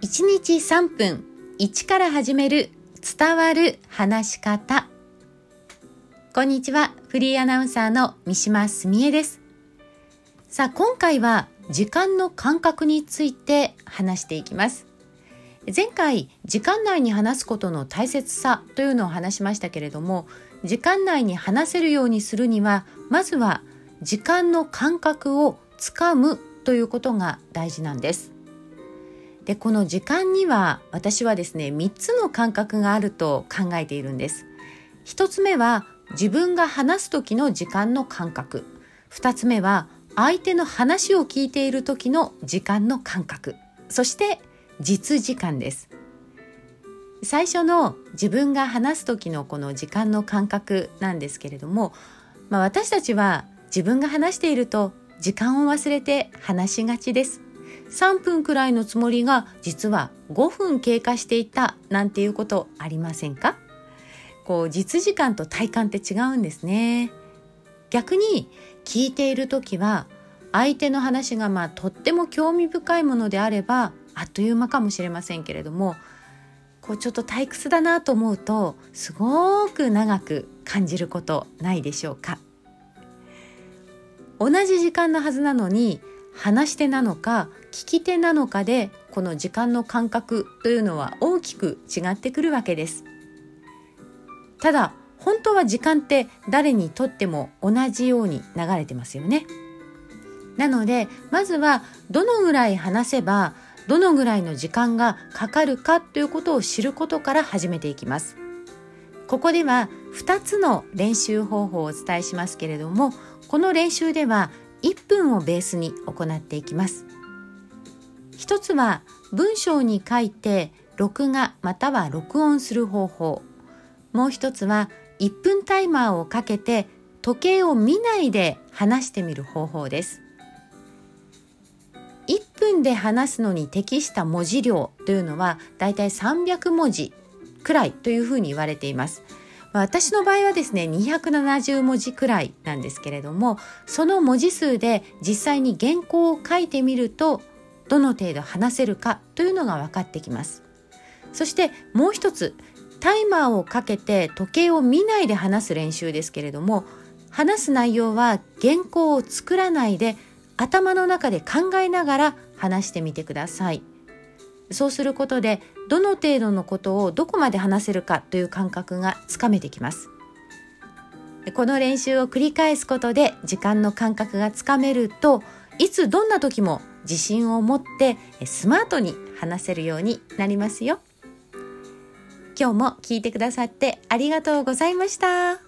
1日3分1から始める伝わる話し方。こんにちはフリーアナウンサーの三島澄江です。さあ今回は時間の感覚について話していきます。前回時間内に話すことの大切さというのを話しましたけれども時間内に話せるようにするにはまずは時間の感覚をつかむということが大事なんです。でこの時間には私はですね3つの感覚があると考えているんです。1つ目は自分が話す時の時間の感覚。2つ目は相手の話を聞いている時の時間の感覚。そして実時間です。最初の自分が話す時のこの時間の感覚なんですけれども、まあ、私たちは自分が話していると時間を忘れて話しがちです。3分くらいのつもりが実は5分経過していたなんていうことありませんか？こう実時間と体感って違うんですね。逆に聞いている時は相手の話がまあとっても興味深いものであればあっという間かもしれませんけれどもこうちょっと退屈だなと思うとすごく長く感じることないでしょうか？同じ時間のはずなのに話し手なのか聞き手なのかでこの時間の感覚というのは大きく違ってくるわけです。ただ本当は時間って誰にとっても同じように流れてますよね。なのでまずはどのぐらい話せばどのぐらいの時間がかかるかということを知ることから始めていきます。ここでは2つの練習方法をお伝えしますけれどもこの練習では1分をベースに行っていきます。一つは文章に書いて録画または録音する方法。もう一つは1分タイマーをかけて時計を見ないで話してみる方法です。1分で話すのに適した文字量というのはだいたい300文字くらいというふうに言われています。私の場合はですね270文字くらいなんですけれどもその文字数で実際に原稿を書いてみるとどの程度話せるかというのが分かってきます。そしてもう一つタイマーをかけて時計を見ないで話す練習ですけれども話す内容は原稿を作らないで頭の中で考えながら話してみてください。そうすることでどの程度のことをどこまで話せるかという感覚がつかめてきますこの練習を繰り返すことで時間の感覚がつかめるといつどんな時も自信を持ってスマートに話せるようになりますよ今日も聞いてくださってありがとうございました。